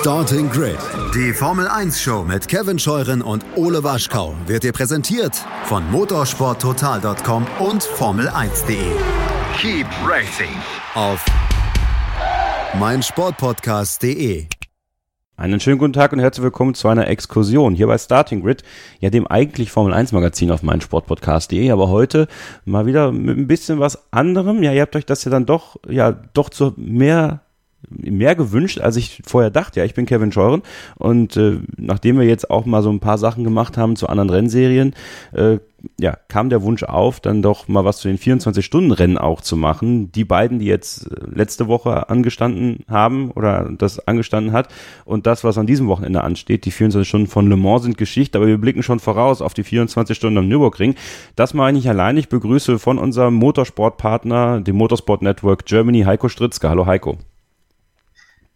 Starting Grid, die Formel 1 Show mit Kevin Scheuren und Ole Waschkau wird dir präsentiert von motorsporttotal.com und Formel1.de. Keep racing auf meinsportpodcast.de. Einen schönen guten Tag und herzlich willkommen zu einer Exkursion hier bei Starting Grid, ja dem eigentlich Formel 1 Magazin auf meinsportpodcast.de, aber heute mal wieder mit ein bisschen was anderem. Ja, ihr habt euch das ja dann doch, ja, doch zu mehr mehr gewünscht, als ich vorher dachte. Ja, ich bin Kevin Scheuren und äh, nachdem wir jetzt auch mal so ein paar Sachen gemacht haben zu anderen Rennserien, äh, ja, kam der Wunsch auf, dann doch mal was zu den 24-Stunden-Rennen auch zu machen. Die beiden, die jetzt äh, letzte Woche angestanden haben oder das angestanden hat und das, was an diesem Wochenende ansteht, die 24 Stunden von Le Mans sind Geschichte, aber wir blicken schon voraus auf die 24 Stunden am Nürburgring. Das meine ich allein. Ich begrüße von unserem Motorsportpartner, dem Motorsport Network Germany, Heiko Stritzke. Hallo Heiko.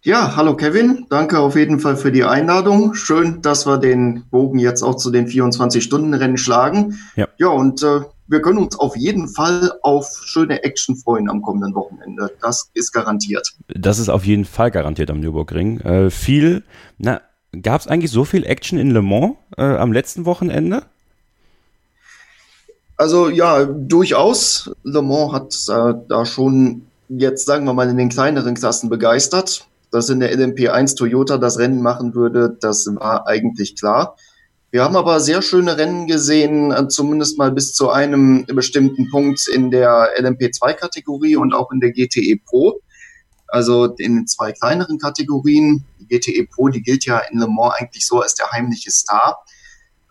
Ja, hallo Kevin. Danke auf jeden Fall für die Einladung. Schön, dass wir den Bogen jetzt auch zu den 24-Stunden-Rennen schlagen. Ja, ja und äh, wir können uns auf jeden Fall auf schöne Action freuen am kommenden Wochenende. Das ist garantiert. Das ist auf jeden Fall garantiert am Nürburgring. Äh, viel, na, gab es eigentlich so viel Action in Le Mans äh, am letzten Wochenende? Also ja, durchaus. Le Mans hat äh, da schon jetzt, sagen wir mal, in den kleineren Klassen begeistert dass in der LMP1 Toyota das Rennen machen würde, das war eigentlich klar. Wir haben aber sehr schöne Rennen gesehen, äh, zumindest mal bis zu einem bestimmten Punkt in der LMP2-Kategorie und auch in der GTE Pro. Also in zwei kleineren Kategorien. Die GTE Pro, die gilt ja in Le Mans eigentlich so als der heimliche Star.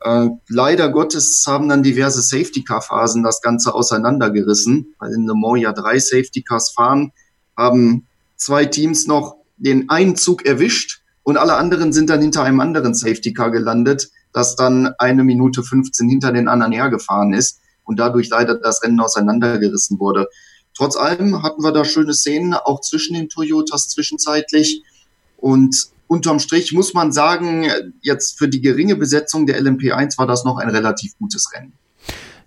Äh, leider Gottes haben dann diverse Safety-Car-Phasen das Ganze auseinandergerissen, weil in Le Mans ja drei Safety-Cars fahren, haben zwei Teams noch den einen Zug erwischt und alle anderen sind dann hinter einem anderen Safety Car gelandet, das dann eine Minute 15 hinter den anderen hergefahren ist und dadurch leider das Rennen auseinandergerissen wurde. Trotz allem hatten wir da schöne Szenen, auch zwischen den Toyotas zwischenzeitlich. Und unterm Strich muss man sagen, jetzt für die geringe Besetzung der LMP1 war das noch ein relativ gutes Rennen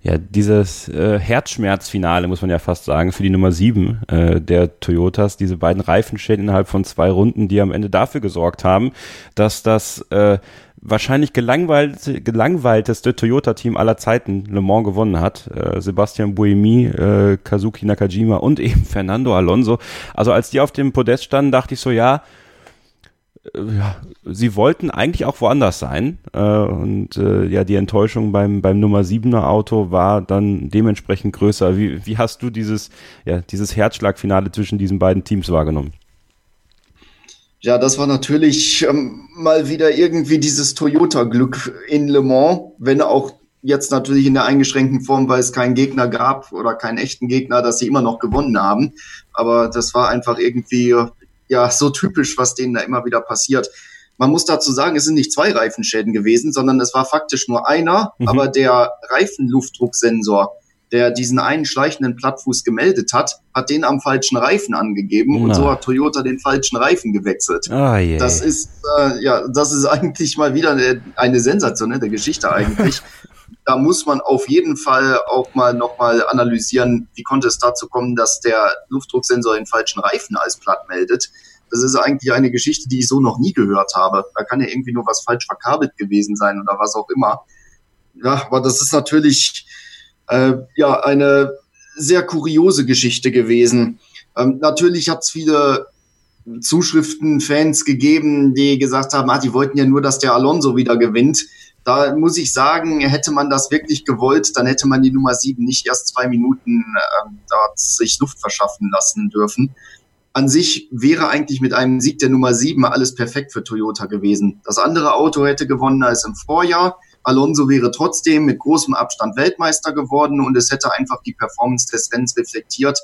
ja, dieses äh, Herzschmerzfinale, muss man ja fast sagen, für die Nummer 7 äh, der Toyotas, diese beiden Reifenschäden innerhalb von zwei Runden, die am Ende dafür gesorgt haben, dass das äh, wahrscheinlich gelangweilte, gelangweilteste Toyota-Team aller Zeiten Le Mans gewonnen hat. Äh, Sebastian Buemi, äh, Kazuki Nakajima und eben Fernando Alonso. Also als die auf dem Podest standen, dachte ich so, ja, ja, sie wollten eigentlich auch woanders sein. Äh, und äh, ja, die Enttäuschung beim, beim Nummer 7er Auto war dann dementsprechend größer. Wie, wie hast du dieses, ja, dieses Herzschlagfinale zwischen diesen beiden Teams wahrgenommen? Ja, das war natürlich ähm, mal wieder irgendwie dieses Toyota-Glück in Le Mans, wenn auch jetzt natürlich in der eingeschränkten Form, weil es keinen Gegner gab oder keinen echten Gegner, dass sie immer noch gewonnen haben. Aber das war einfach irgendwie ja so typisch, was denen da immer wieder passiert. Man muss dazu sagen, es sind nicht zwei Reifenschäden gewesen, sondern es war faktisch nur einer, mhm. aber der Reifenluftdrucksensor, der diesen einen schleichenden Plattfuß gemeldet hat, hat den am falschen Reifen angegeben Na. und so hat Toyota den falschen Reifen gewechselt. Oh, yeah. Das ist äh, ja, das ist eigentlich mal wieder eine, eine sensationelle Geschichte eigentlich. Da muss man auf jeden Fall auch mal nochmal analysieren, wie konnte es dazu kommen, dass der Luftdrucksensor den falschen Reifen als platt meldet. Das ist eigentlich eine Geschichte, die ich so noch nie gehört habe. Da kann ja irgendwie nur was falsch verkabelt gewesen sein oder was auch immer. Ja, aber das ist natürlich äh, ja eine sehr kuriose Geschichte gewesen. Ähm, natürlich hat es viele Zuschriften, Fans gegeben, die gesagt haben, ah, die wollten ja nur, dass der Alonso wieder gewinnt. Da muss ich sagen, hätte man das wirklich gewollt, dann hätte man die Nummer 7 nicht erst zwei Minuten äh, dort sich Luft verschaffen lassen dürfen. An sich wäre eigentlich mit einem Sieg der Nummer 7 alles perfekt für Toyota gewesen. Das andere Auto hätte gewonnen als im Vorjahr. Alonso wäre trotzdem mit großem Abstand Weltmeister geworden und es hätte einfach die Performance des Rennens reflektiert.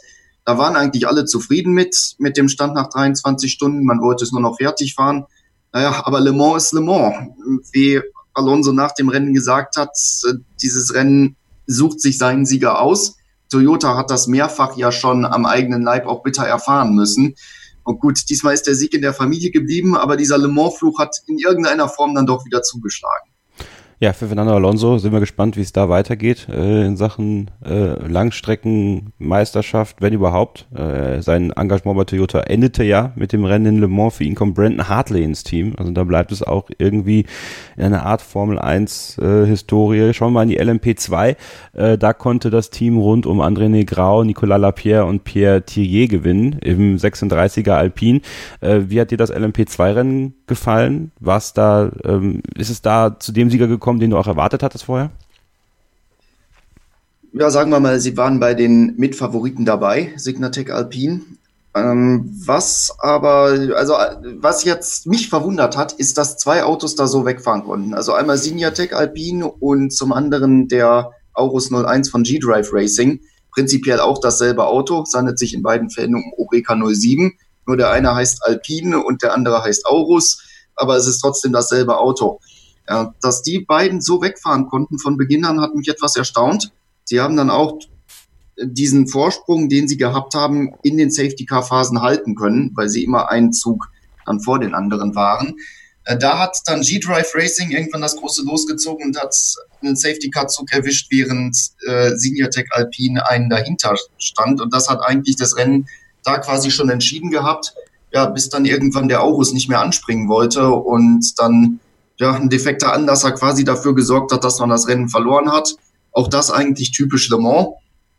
Da waren eigentlich alle zufrieden mit, mit dem Stand nach 23 Stunden. Man wollte es nur noch fertig fahren. Naja, aber Le Mans ist Le Mans. Wie Alonso nach dem Rennen gesagt hat, äh, dieses Rennen sucht sich seinen Sieger aus. Toyota hat das mehrfach ja schon am eigenen Leib auch bitter erfahren müssen. Und gut, diesmal ist der Sieg in der Familie geblieben, aber dieser Le Mans-Fluch hat in irgendeiner Form dann doch wieder zugeschlagen. Ja, für Fernando Alonso sind wir gespannt, wie es da weitergeht äh, in Sachen äh, Langstreckenmeisterschaft, wenn überhaupt. Äh, sein Engagement bei Toyota endete ja mit dem Rennen in Le Mans. Für ihn kommt Brandon Hartley ins Team. Also da bleibt es auch irgendwie in einer Art Formel 1 äh, Historie. Schauen wir mal in die LMP2. Äh, da konnte das Team rund um André Negrau, Nicolas Lapierre und Pierre Thierry gewinnen im 36er Alpin. Äh, wie hat dir das LMP2-Rennen gefallen? War es da, ähm, ist es da zu dem Sieger gekommen? den du auch erwartet hattest vorher? Ja, sagen wir mal, sie waren bei den Mitfavoriten dabei, Signatec Alpine. Ähm, was aber, also was jetzt mich verwundert hat, ist, dass zwei Autos da so wegfahren konnten. Also einmal Signatec Alpine und zum anderen der Aurus 01 von G-Drive Racing. Prinzipiell auch dasselbe Auto, es handelt sich in beiden Fällen um Oreca 07. Nur der eine heißt Alpine und der andere heißt Aurus, aber es ist trotzdem dasselbe Auto. Ja, dass die beiden so wegfahren konnten von Beginn an, hat mich etwas erstaunt. Sie haben dann auch diesen Vorsprung, den sie gehabt haben, in den Safety-Car-Phasen halten können, weil sie immer einen Zug dann vor den anderen waren. Äh, da hat dann G-Drive Racing irgendwann das große losgezogen und hat einen Safety-Car-Zug erwischt, während äh, Senior-Tech Alpine einen dahinter stand. Und das hat eigentlich das Rennen da quasi schon entschieden gehabt. Ja, bis dann irgendwann der Aurus nicht mehr anspringen wollte und dann ja, ein defekter Anlasser quasi dafür gesorgt hat, dass man das Rennen verloren hat. Auch das eigentlich typisch Le Mans.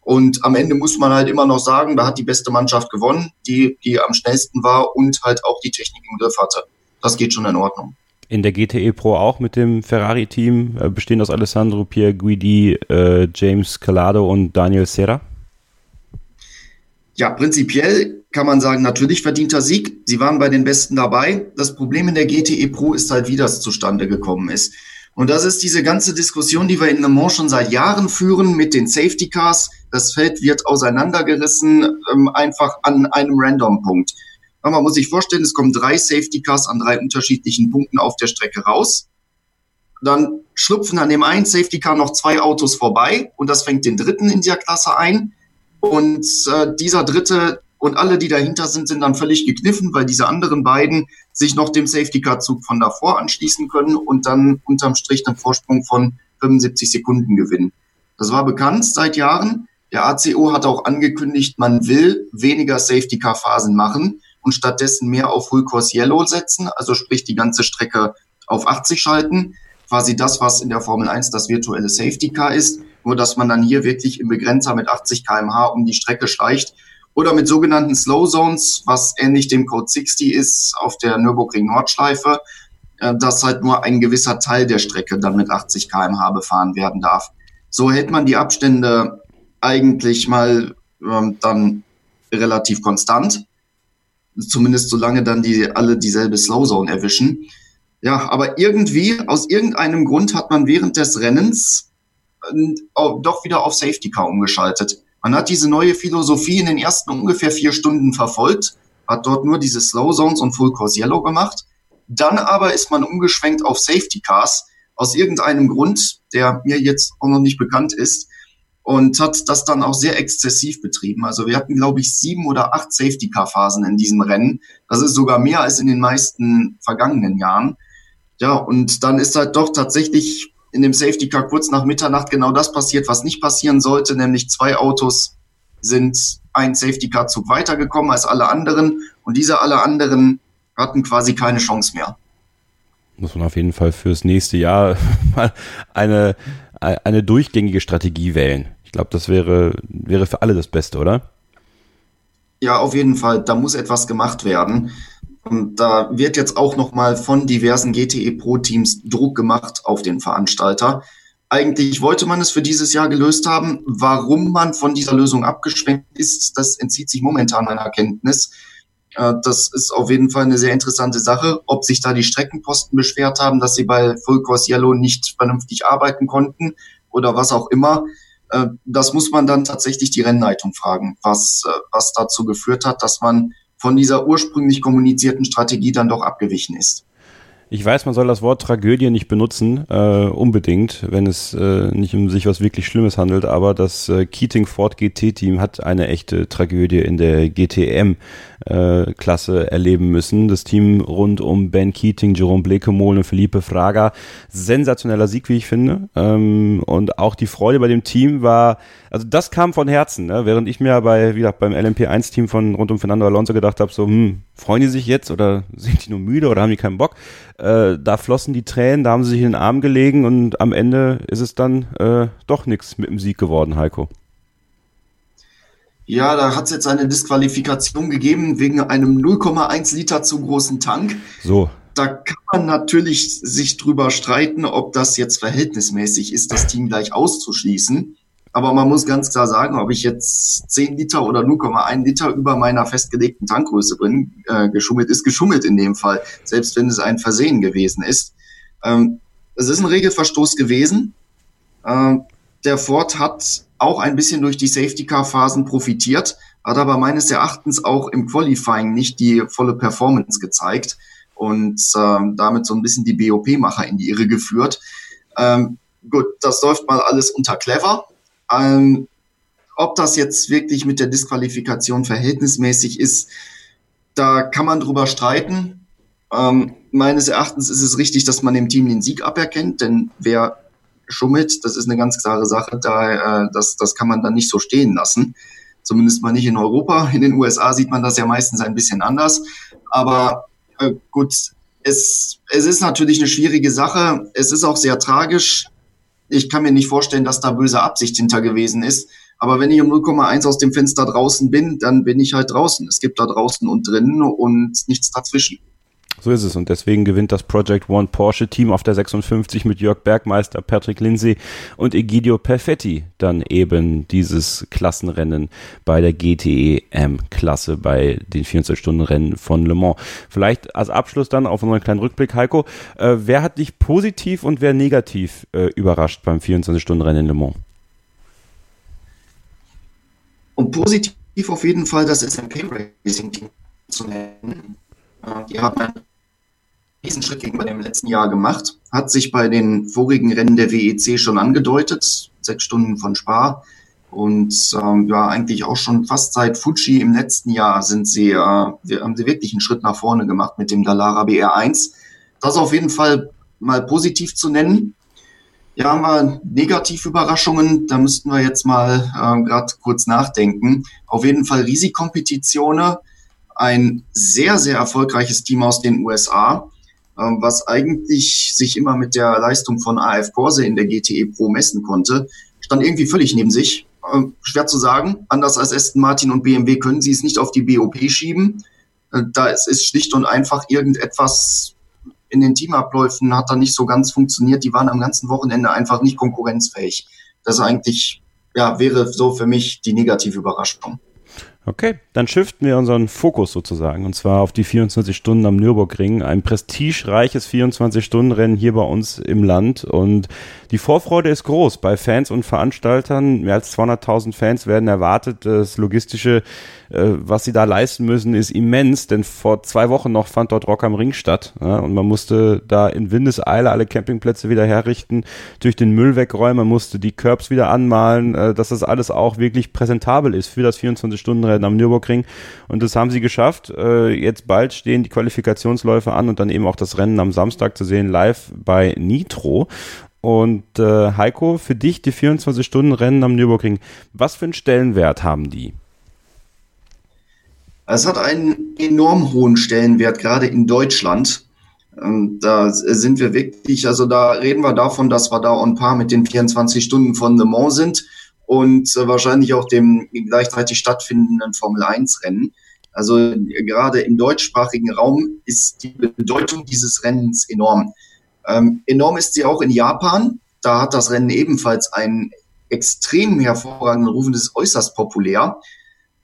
Und am Ende muss man halt immer noch sagen, da hat die beste Mannschaft gewonnen, die, die am schnellsten war und halt auch die Technik im Griff hatte. Das geht schon in Ordnung. In der GTE Pro auch mit dem Ferrari-Team, äh, bestehend aus Alessandro Pierre Guidi, äh, James Calado und Daniel Serra? Ja, prinzipiell kann man sagen, natürlich verdienter Sieg. Sie waren bei den Besten dabei. Das Problem in der GTE Pro ist halt, wie das zustande gekommen ist. Und das ist diese ganze Diskussion, die wir in Le Mans schon seit Jahren führen mit den Safety Cars. Das Feld wird auseinandergerissen, ähm, einfach an einem Random-Punkt. Man muss sich vorstellen, es kommen drei Safety Cars an drei unterschiedlichen Punkten auf der Strecke raus. Dann schlupfen an dem einen Safety Car noch zwei Autos vorbei und das fängt den dritten in dieser Klasse ein. Und äh, dieser dritte und alle, die dahinter sind, sind dann völlig gekniffen, weil diese anderen beiden sich noch dem Safety-Car-Zug von davor anschließen können und dann unterm Strich einen Vorsprung von 75 Sekunden gewinnen. Das war bekannt seit Jahren. Der ACO hat auch angekündigt, man will weniger Safety-Car-Phasen machen und stattdessen mehr auf Full Course Yellow setzen, also sprich die ganze Strecke auf 80 schalten. Quasi das, was in der Formel 1 das virtuelle Safety Car ist, nur dass man dann hier wirklich im Begrenzer mit 80 kmh um die Strecke schleicht oder mit sogenannten Slow Zones, was ähnlich dem Code 60 ist auf der Nürburgring Nordschleife, äh, dass halt nur ein gewisser Teil der Strecke dann mit 80 kmh befahren werden darf. So hält man die Abstände eigentlich mal ähm, dann relativ konstant. Zumindest solange dann die alle dieselbe Slow Zone erwischen. Ja, aber irgendwie, aus irgendeinem Grund hat man während des Rennens doch wieder auf Safety Car umgeschaltet. Man hat diese neue Philosophie in den ersten ungefähr vier Stunden verfolgt, hat dort nur diese Slow Zones und Full Course Yellow gemacht. Dann aber ist man umgeschwenkt auf Safety Cars aus irgendeinem Grund, der mir jetzt auch noch nicht bekannt ist und hat das dann auch sehr exzessiv betrieben. Also wir hatten, glaube ich, sieben oder acht Safety Car Phasen in diesem Rennen. Das ist sogar mehr als in den meisten vergangenen Jahren. Ja, und dann ist halt doch tatsächlich in dem Safety Car kurz nach Mitternacht genau das passiert, was nicht passieren sollte, nämlich zwei Autos sind ein Safety Car Zug weitergekommen als alle anderen und diese alle anderen hatten quasi keine Chance mehr. Muss man auf jeden Fall fürs nächste Jahr mal eine, eine durchgängige Strategie wählen. Ich glaube, das wäre, wäre für alle das Beste, oder? Ja, auf jeden Fall. Da muss etwas gemacht werden. Da wird jetzt auch nochmal von diversen GTE Pro Teams Druck gemacht auf den Veranstalter. Eigentlich wollte man es für dieses Jahr gelöst haben. Warum man von dieser Lösung abgeschwenkt ist, das entzieht sich momentan meiner Kenntnis. Äh, das ist auf jeden Fall eine sehr interessante Sache. Ob sich da die Streckenposten beschwert haben, dass sie bei Full Course Yellow nicht vernünftig arbeiten konnten oder was auch immer. Äh, das muss man dann tatsächlich die Rennleitung fragen, was, äh, was dazu geführt hat, dass man von dieser ursprünglich kommunizierten Strategie dann doch abgewichen ist. Ich weiß, man soll das Wort Tragödie nicht benutzen, äh, unbedingt, wenn es äh, nicht um sich was wirklich Schlimmes handelt, aber das äh, Keating Ford GT-Team hat eine echte Tragödie in der GTM äh, Klasse erleben müssen. Das Team rund um Ben Keating, Jerome Blekemol und Felipe Fraga. Sensationeller Sieg, wie ich finde. Ähm, und auch die Freude bei dem Team war, also das kam von Herzen, ne? während ich mir bei, wie gesagt, beim LMP1-Team von rund um Fernando Alonso gedacht habe, so, hm, freuen die sich jetzt oder sind die nur müde oder haben die keinen Bock? Äh, da flossen die Tränen, da haben sie sich in den Arm gelegen und am Ende ist es dann äh, doch nichts mit dem Sieg geworden, Heiko. Ja, da hat es jetzt eine Disqualifikation gegeben wegen einem 0,1 Liter zu großen Tank. So. Da kann man natürlich sich drüber streiten, ob das jetzt verhältnismäßig ist, das Team gleich auszuschließen. Aber man muss ganz klar sagen, ob ich jetzt 10 Liter oder 0,1 Liter über meiner festgelegten Tankgröße bin, äh, geschummelt ist geschummelt in dem Fall, selbst wenn es ein Versehen gewesen ist. Ähm, es ist ein Regelverstoß gewesen. Ähm, der Ford hat auch ein bisschen durch die Safety-Car-Phasen profitiert, hat aber meines Erachtens auch im Qualifying nicht die volle Performance gezeigt und ähm, damit so ein bisschen die BOP-Macher in die Irre geführt. Ähm, gut, das läuft mal alles unter clever. Ähm, ob das jetzt wirklich mit der Disqualifikation verhältnismäßig ist, da kann man drüber streiten. Ähm, meines Erachtens ist es richtig, dass man dem Team den Sieg aberkennt, denn wer schummelt. Das ist eine ganz klare Sache. Da, äh, das, das kann man dann nicht so stehen lassen. Zumindest mal nicht in Europa. In den USA sieht man das ja meistens ein bisschen anders. Aber äh, gut, es, es ist natürlich eine schwierige Sache. Es ist auch sehr tragisch. Ich kann mir nicht vorstellen, dass da böse Absicht hinter gewesen ist. Aber wenn ich um 0,1 aus dem Fenster draußen bin, dann bin ich halt draußen. Es gibt da draußen und drinnen und nichts dazwischen. So ist es. Und deswegen gewinnt das Project One Porsche Team auf der 56 mit Jörg Bergmeister, Patrick Lindsay und Egidio Perfetti dann eben dieses Klassenrennen bei der GTEM-Klasse bei den 24-Stunden-Rennen von Le Mans. Vielleicht als Abschluss dann auf unseren kleinen Rückblick, Heiko. Äh, wer hat dich positiv und wer negativ äh, überrascht beim 24-Stunden-Rennen in Le Mans? Und positiv auf jeden Fall das SMP Racing Team zu nennen. Äh, die haben einen riesen Schritt gegenüber dem letzten Jahr gemacht. Hat sich bei den vorigen Rennen der WEC schon angedeutet. Sechs Stunden von Spa. Und ähm, ja, eigentlich auch schon fast seit Fuji im letzten Jahr sind sie, äh, haben sie wirklich einen Schritt nach vorne gemacht mit dem Dalara BR1. Das auf jeden Fall mal positiv zu nennen. Ja, haben wir Negativüberraschungen, da müssten wir jetzt mal äh, gerade kurz nachdenken. Auf jeden Fall Riesikkompetitionen, ein sehr, sehr erfolgreiches Team aus den USA, ähm, was eigentlich sich immer mit der Leistung von AF Corse in der GTE Pro messen konnte, stand irgendwie völlig neben sich. Ähm, schwer zu sagen. Anders als Aston Martin und BMW können sie es nicht auf die BOP schieben. Äh, da ist, ist schlicht und einfach irgendetwas in den Teamabläufen hat da nicht so ganz funktioniert. Die waren am ganzen Wochenende einfach nicht konkurrenzfähig. Das eigentlich, ja, wäre so für mich die negative Überraschung. Okay, dann shiften wir unseren Fokus sozusagen und zwar auf die 24 Stunden am Nürburgring, ein prestigereiches 24-Stunden-Rennen hier bei uns im Land und die Vorfreude ist groß bei Fans und Veranstaltern. Mehr als 200.000 Fans werden erwartet. Das logistische, äh, was sie da leisten müssen, ist immens, denn vor zwei Wochen noch fand dort Rock am Ring statt und man musste da in Windeseile alle Campingplätze wieder herrichten, durch den Müll wegräumen, man musste die Curbs wieder anmalen, äh, dass das alles auch wirklich präsentabel ist für das 24-Stunden-Rennen werden am Nürburgring. Und das haben sie geschafft. Äh, jetzt bald stehen die Qualifikationsläufe an und dann eben auch das Rennen am Samstag zu sehen, live bei Nitro. Und äh, Heiko, für dich die 24-Stunden-Rennen am Nürburgring, was für einen Stellenwert haben die? Es hat einen enorm hohen Stellenwert, gerade in Deutschland. Ähm, da sind wir wirklich, also da reden wir davon, dass wir da on par mit den 24 Stunden von Le Mans sind und äh, wahrscheinlich auch dem gleichzeitig stattfindenden Formel 1 Rennen. Also äh, gerade im deutschsprachigen Raum ist die Bedeutung dieses Rennens enorm. Ähm, enorm ist sie auch in Japan. Da hat das Rennen ebenfalls einen extrem hervorragenden Ruf und ist äußerst populär.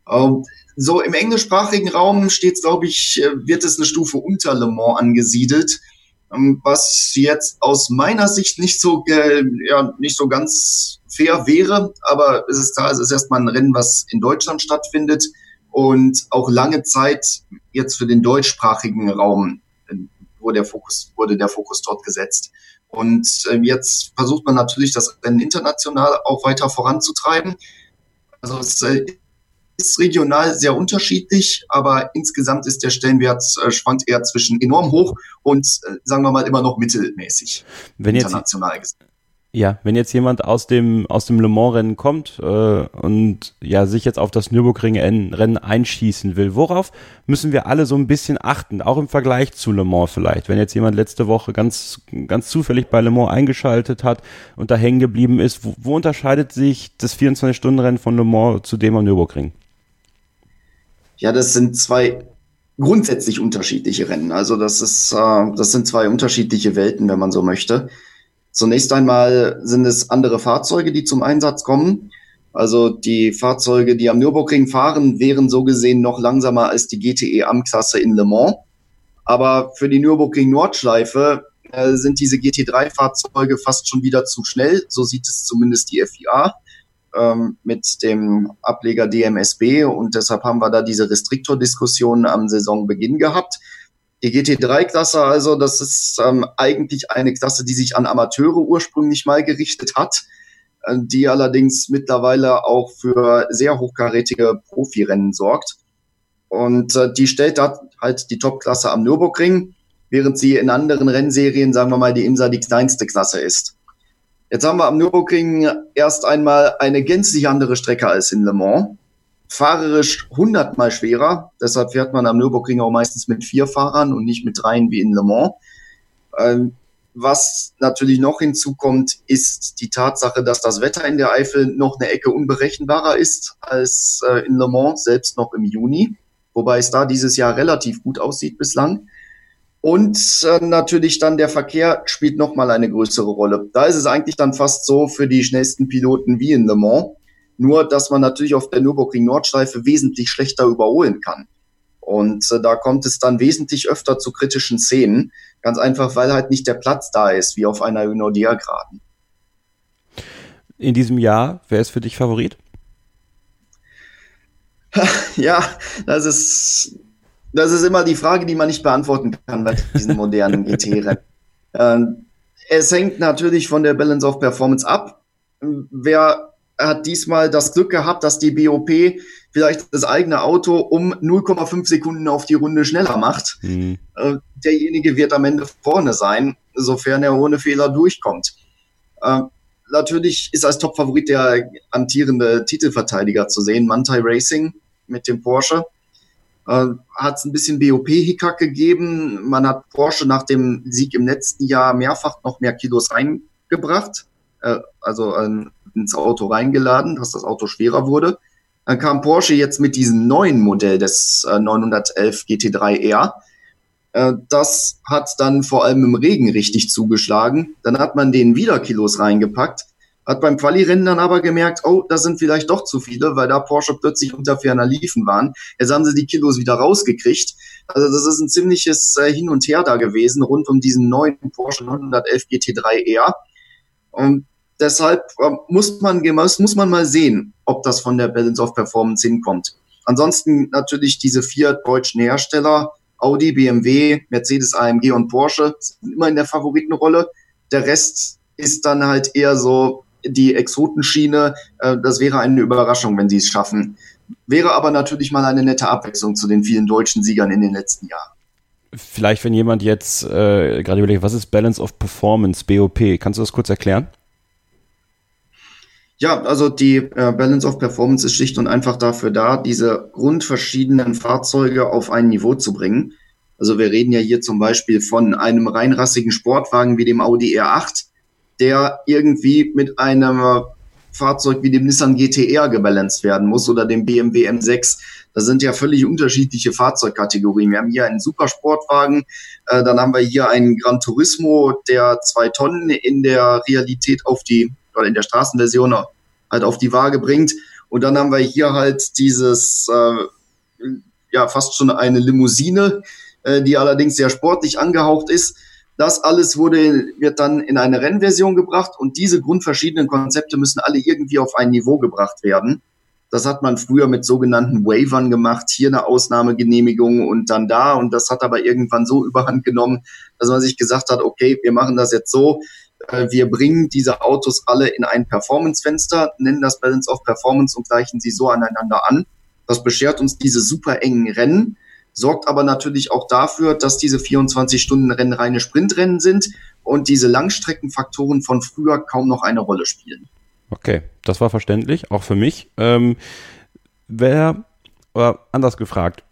Ähm, so im englischsprachigen Raum steht, glaube ich, äh, wird es eine Stufe unter Le Mans angesiedelt. Ähm, was jetzt aus meiner Sicht nicht so, ja, nicht so ganz fair wäre. Aber es ist klar, es ist erstmal ein Rennen, was in Deutschland stattfindet und auch lange Zeit jetzt für den deutschsprachigen Raum wurde der Fokus, wurde der Fokus dort gesetzt. Und äh, jetzt versucht man natürlich, das Rennen international auch weiter voranzutreiben. Also es äh, ist regional sehr unterschiedlich, aber insgesamt ist der Stellenwert äh, schwankt eher zwischen enorm hoch und äh, sagen wir mal immer noch mittelmäßig. Wenn international jetzt, gesehen. Ja, wenn jetzt jemand aus dem, aus dem Le Mans-Rennen kommt äh, und ja sich jetzt auf das Nürburgring-Rennen einschießen will, worauf müssen wir alle so ein bisschen achten, auch im Vergleich zu Le Mans vielleicht? Wenn jetzt jemand letzte Woche ganz, ganz zufällig bei Le Mans eingeschaltet hat und da hängen geblieben ist, wo, wo unterscheidet sich das 24-Stunden-Rennen von Le Mans zu dem am Nürburgring? Ja, das sind zwei grundsätzlich unterschiedliche Rennen. Also das ist, äh, das sind zwei unterschiedliche Welten, wenn man so möchte. Zunächst einmal sind es andere Fahrzeuge, die zum Einsatz kommen. Also die Fahrzeuge, die am Nürburgring fahren, wären so gesehen noch langsamer als die GTE Am-Klasse in Le Mans. Aber für die Nürburgring Nordschleife äh, sind diese GT3-Fahrzeuge fast schon wieder zu schnell. So sieht es zumindest die FIA ähm, mit dem Ableger DMSB. Und deshalb haben wir da diese Restriktor-Diskussion am Saisonbeginn gehabt. Die GT3-Klasse also, das ist ähm, eigentlich eine Klasse, die sich an Amateure ursprünglich mal gerichtet hat, äh, die allerdings mittlerweile auch für sehr hochkarätige Profirennen sorgt. Und äh, die stellt da halt die Top-Klasse am Nürburgring, während sie in anderen Rennserien, sagen wir mal, die IMSA die kleinste Klasse ist. Jetzt haben wir am Nürburgring erst einmal eine gänzlich andere Strecke als in Le Mans fahrerisch hundertmal schwerer. Deshalb fährt man am Nürburgring auch meistens mit vier Fahrern und nicht mit dreien wie in Le Mans. Ähm, was natürlich noch hinzukommt, ist die Tatsache, dass das Wetter in der Eifel noch eine Ecke unberechenbarer ist als äh, in Le Mans, selbst noch im Juni. Wobei es da dieses Jahr relativ gut aussieht bislang. Und äh, natürlich dann der Verkehr spielt nochmal eine größere Rolle. Da ist es eigentlich dann fast so für die schnellsten Piloten wie in Le Mans. Nur, dass man natürlich auf der Nürburgring Nordschleife wesentlich schlechter überholen kann. Und äh, da kommt es dann wesentlich öfter zu kritischen Szenen. Ganz einfach, weil halt nicht der Platz da ist, wie auf einer Nordia-Graden. In diesem Jahr, wer ist für dich Favorit? ja, das ist, das ist immer die Frage, die man nicht beantworten kann bei diesen modernen GT-Rennen. Ähm, es hängt natürlich von der Balance of Performance ab. Wer hat diesmal das Glück gehabt, dass die BOP vielleicht das eigene Auto um 0,5 Sekunden auf die Runde schneller macht. Mhm. Äh, derjenige wird am Ende vorne sein, sofern er ohne Fehler durchkommt. Äh, natürlich ist als Top-Favorit der amtierende Titelverteidiger zu sehen, Mantai Racing mit dem Porsche. Äh, hat es ein bisschen BOP-Hickhack gegeben. Man hat Porsche nach dem Sieg im letzten Jahr mehrfach noch mehr Kilos reingebracht. Äh, also ähm, ins Auto reingeladen, dass das Auto schwerer wurde. Dann kam Porsche jetzt mit diesem neuen Modell des äh, 911 GT3R. Äh, das hat dann vor allem im Regen richtig zugeschlagen. Dann hat man den wieder Kilos reingepackt, hat beim Quali-Rennen dann aber gemerkt, oh, das sind vielleicht doch zu viele, weil da Porsche plötzlich unter ferner Liefen waren. Jetzt haben sie die Kilos wieder rausgekriegt. Also das ist ein ziemliches äh, Hin und Her da gewesen rund um diesen neuen Porsche 911 GT3R. Und deshalb ähm, muss man, muss man mal sehen, ob das von der Balance of Performance hinkommt. Ansonsten natürlich diese vier deutschen Hersteller, Audi, BMW, Mercedes, AMG und Porsche, sind immer in der Favoritenrolle. Der Rest ist dann halt eher so die Exotenschiene. Äh, das wäre eine Überraschung, wenn sie es schaffen. Wäre aber natürlich mal eine nette Abwechslung zu den vielen deutschen Siegern in den letzten Jahren. Vielleicht, wenn jemand jetzt äh, gerade überlegt, was ist Balance of Performance, BOP? Kannst du das kurz erklären? Ja, also die äh, Balance of Performance ist schlicht und einfach dafür da, diese grundverschiedenen Fahrzeuge auf ein Niveau zu bringen. Also wir reden ja hier zum Beispiel von einem reinrassigen Sportwagen wie dem Audi R8, der irgendwie mit einem Fahrzeug wie dem Nissan GTR gebalanced werden muss oder dem BMW M6. Das sind ja völlig unterschiedliche Fahrzeugkategorien. Wir haben hier einen Supersportwagen, äh, dann haben wir hier einen Gran Turismo, der zwei Tonnen in der Realität auf die oder in der Straßenversion halt auf die Waage bringt. Und dann haben wir hier halt dieses, äh, ja, fast schon eine Limousine, äh, die allerdings sehr sportlich angehaucht ist. Das alles wurde, wird dann in eine Rennversion gebracht und diese grundverschiedenen Konzepte müssen alle irgendwie auf ein Niveau gebracht werden. Das hat man früher mit sogenannten Waivern gemacht, hier eine Ausnahmegenehmigung und dann da. Und das hat aber irgendwann so überhand genommen, dass man sich gesagt hat, okay, wir machen das jetzt so. Äh, wir bringen diese Autos alle in ein Performance-Fenster, nennen das Balance of Performance und gleichen sie so aneinander an. Das beschert uns diese super engen Rennen, sorgt aber natürlich auch dafür, dass diese 24-Stunden-Rennen reine Sprintrennen sind und diese Langstreckenfaktoren von früher kaum noch eine Rolle spielen. Okay, das war verständlich, auch für mich. Ähm, wer, oder anders gefragt,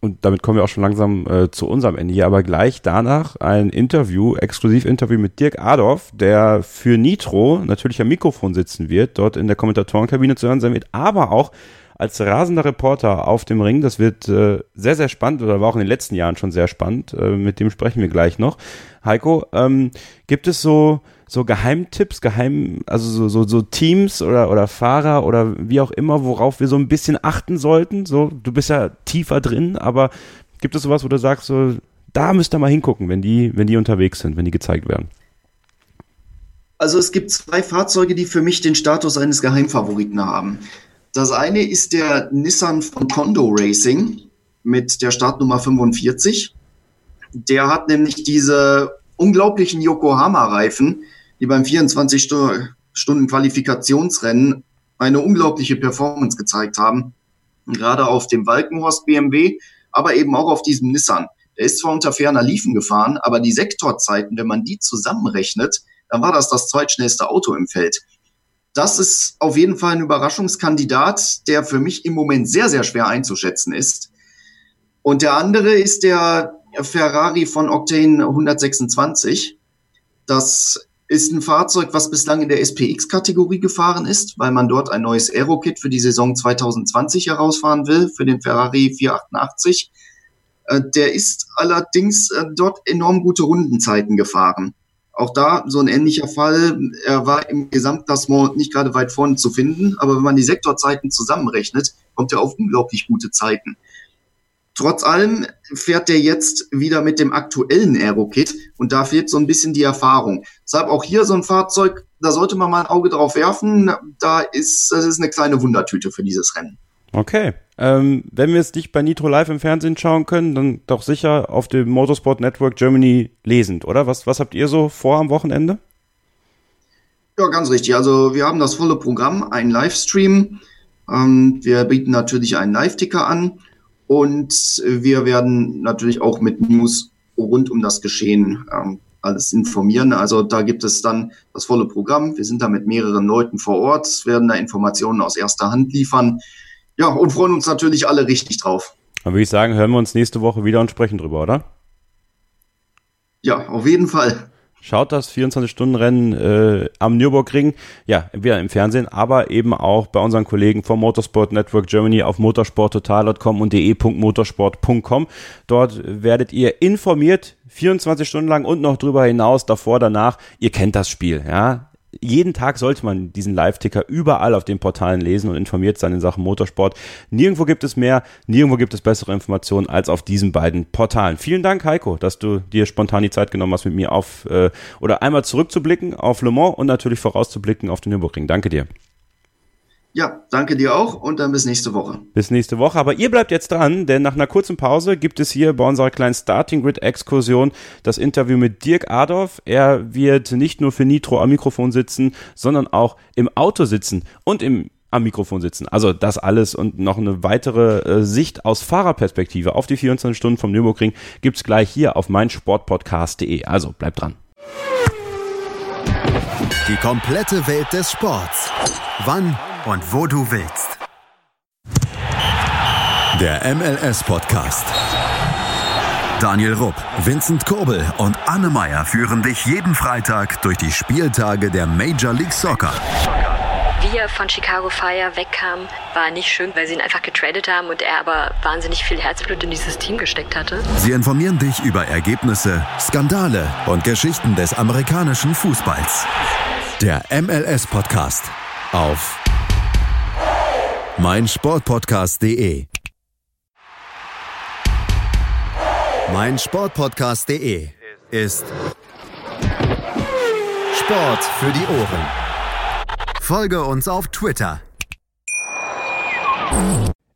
und damit kommen wir auch schon langsam äh, zu unserem Ende hier, aber gleich danach ein Interview, Exklusivinterview mit Dirk Adorf, der für Nitro natürlich am Mikrofon sitzen wird, dort in der Kommentatorenkabine zu hören sein wird, aber auch als rasender Reporter auf dem Ring. Das wird äh, sehr, sehr spannend oder war auch in den letzten Jahren schon sehr spannend. Äh, mit dem sprechen wir gleich noch. Heiko, ähm, gibt es so so Geheimtipps, Geheim, also so, so, so Teams oder, oder Fahrer oder wie auch immer, worauf wir so ein bisschen achten sollten? So, du bist ja tiefer drin, aber gibt es sowas, wo du sagst, so, da müsst ihr mal hingucken, wenn die, wenn die unterwegs sind, wenn die gezeigt werden? Also es gibt zwei Fahrzeuge, die für mich den Status eines Geheimfavoriten haben. Das eine ist der Nissan von Kondo Racing mit der Startnummer 45. Der hat nämlich diese unglaublichen Yokohama-Reifen, die beim 24 Stunden Qualifikationsrennen eine unglaubliche Performance gezeigt haben. Gerade auf dem Walkenhorst BMW, aber eben auch auf diesem Nissan. Der ist zwar unter ferner Liefen gefahren, aber die Sektorzeiten, wenn man die zusammenrechnet, dann war das das zweitschnellste Auto im Feld. Das ist auf jeden Fall ein Überraschungskandidat, der für mich im Moment sehr, sehr schwer einzuschätzen ist. Und der andere ist der Ferrari von Octane 126. Das ist ein Fahrzeug, was bislang in der SPX-Kategorie gefahren ist, weil man dort ein neues Aero-Kit für die Saison 2020 herausfahren will, für den Ferrari 488. Äh, der ist allerdings äh, dort enorm gute Rundenzeiten gefahren. Auch da so ein ähnlicher Fall. Er war im Gesamtklassement nicht gerade weit vorne zu finden, aber wenn man die Sektorzeiten zusammenrechnet, kommt er auf unglaublich gute Zeiten. Trotz allem fährt der jetzt wieder mit dem aktuellen Aero-Kit und da fehlt so ein bisschen die Erfahrung. Deshalb auch hier so ein Fahrzeug, da sollte man mal ein Auge drauf werfen. Da ist, das ist eine kleine Wundertüte für dieses Rennen. Okay. Ähm, wenn wir es nicht bei Nitro Live im Fernsehen schauen können, dann doch sicher auf dem Motorsport Network Germany lesend, oder? Was, was habt ihr so vor am Wochenende? Ja, ganz richtig. Also wir haben das volle Programm, einen Livestream. Ähm, wir bieten natürlich einen Live-Ticker an und wir werden natürlich auch mit News rund um das Geschehen ähm, alles informieren. Also da gibt es dann das volle Programm. Wir sind da mit mehreren Leuten vor Ort, werden da Informationen aus erster Hand liefern. Ja, und freuen uns natürlich alle richtig drauf. Dann würde ich sagen, hören wir uns nächste Woche wieder und sprechen drüber, oder? Ja, auf jeden Fall. Schaut das 24-Stunden-Rennen äh, am Nürburgring, ja, entweder im Fernsehen, aber eben auch bei unseren Kollegen vom Motorsport Network Germany auf motorsporttotal.com und de.motorsport.com. Dort werdet ihr informiert, 24 Stunden lang und noch drüber hinaus, davor, danach. Ihr kennt das Spiel, ja jeden Tag sollte man diesen Live-Ticker überall auf den Portalen lesen und informiert sein in Sachen Motorsport. Nirgendwo gibt es mehr, nirgendwo gibt es bessere Informationen als auf diesen beiden Portalen. Vielen Dank, Heiko, dass du dir spontan die Zeit genommen hast, mit mir auf äh, oder einmal zurückzublicken auf Le Mans und natürlich vorauszublicken auf den Nürburgring. Danke dir. Ja, danke dir auch und dann bis nächste Woche. Bis nächste Woche. Aber ihr bleibt jetzt dran, denn nach einer kurzen Pause gibt es hier bei unserer kleinen Starting Grid Exkursion das Interview mit Dirk Adorf. Er wird nicht nur für Nitro am Mikrofon sitzen, sondern auch im Auto sitzen und im am Mikrofon sitzen. Also das alles und noch eine weitere äh, Sicht aus Fahrerperspektive auf die 24 Stunden vom Nürburgring gibt's gleich hier auf meinsportpodcast.de. Also bleibt dran. Die komplette Welt des Sports. Wann und wo du willst. Der MLS-Podcast. Daniel Rupp, Vincent Kurbel und Anne Meyer führen dich jeden Freitag durch die Spieltage der Major League Soccer. Wie er von Chicago Fire wegkam, war nicht schön, weil sie ihn einfach getradet haben und er aber wahnsinnig viel Herzblut in dieses Team gesteckt hatte. Sie informieren dich über Ergebnisse, Skandale und Geschichten des amerikanischen Fußballs. Der MLS-Podcast auf meinsportpodcast.de meinsportpodcast.de ist Sport für die Ohren. Folge uns auf Twitter.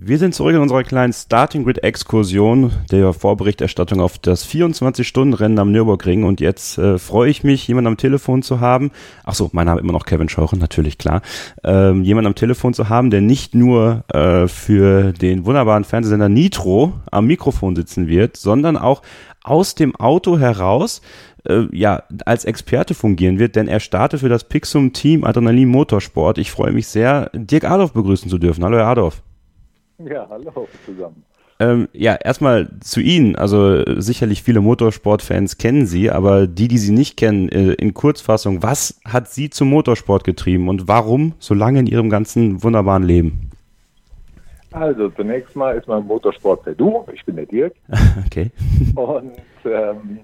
Wir sind zurück in unserer kleinen Starting Grid Exkursion der Vorberichterstattung auf das 24-Stunden-Rennen am Nürburgring und jetzt äh, freue ich mich, jemanden am Telefon zu haben. Ach so, mein Name immer noch Kevin Schauchen, natürlich klar. Ähm, jemanden am Telefon zu haben, der nicht nur äh, für den wunderbaren Fernsehsender Nitro am Mikrofon sitzen wird, sondern auch aus dem Auto heraus äh, ja, als Experte fungieren wird, denn er startet für das Pixum Team Adrenalin Motorsport. Ich freue mich sehr, Dirk Adolf begrüßen zu dürfen. Hallo, Herr Adolf. Ja, hallo zusammen. Ähm, ja, erstmal zu Ihnen. Also sicherlich viele Motorsportfans kennen Sie, aber die, die Sie nicht kennen, äh, in Kurzfassung, was hat Sie zum Motorsport getrieben und warum so lange in Ihrem ganzen wunderbaren Leben? Also zunächst mal ist mein Motorsport per Du. Ich bin der Dirk. okay. Und ähm,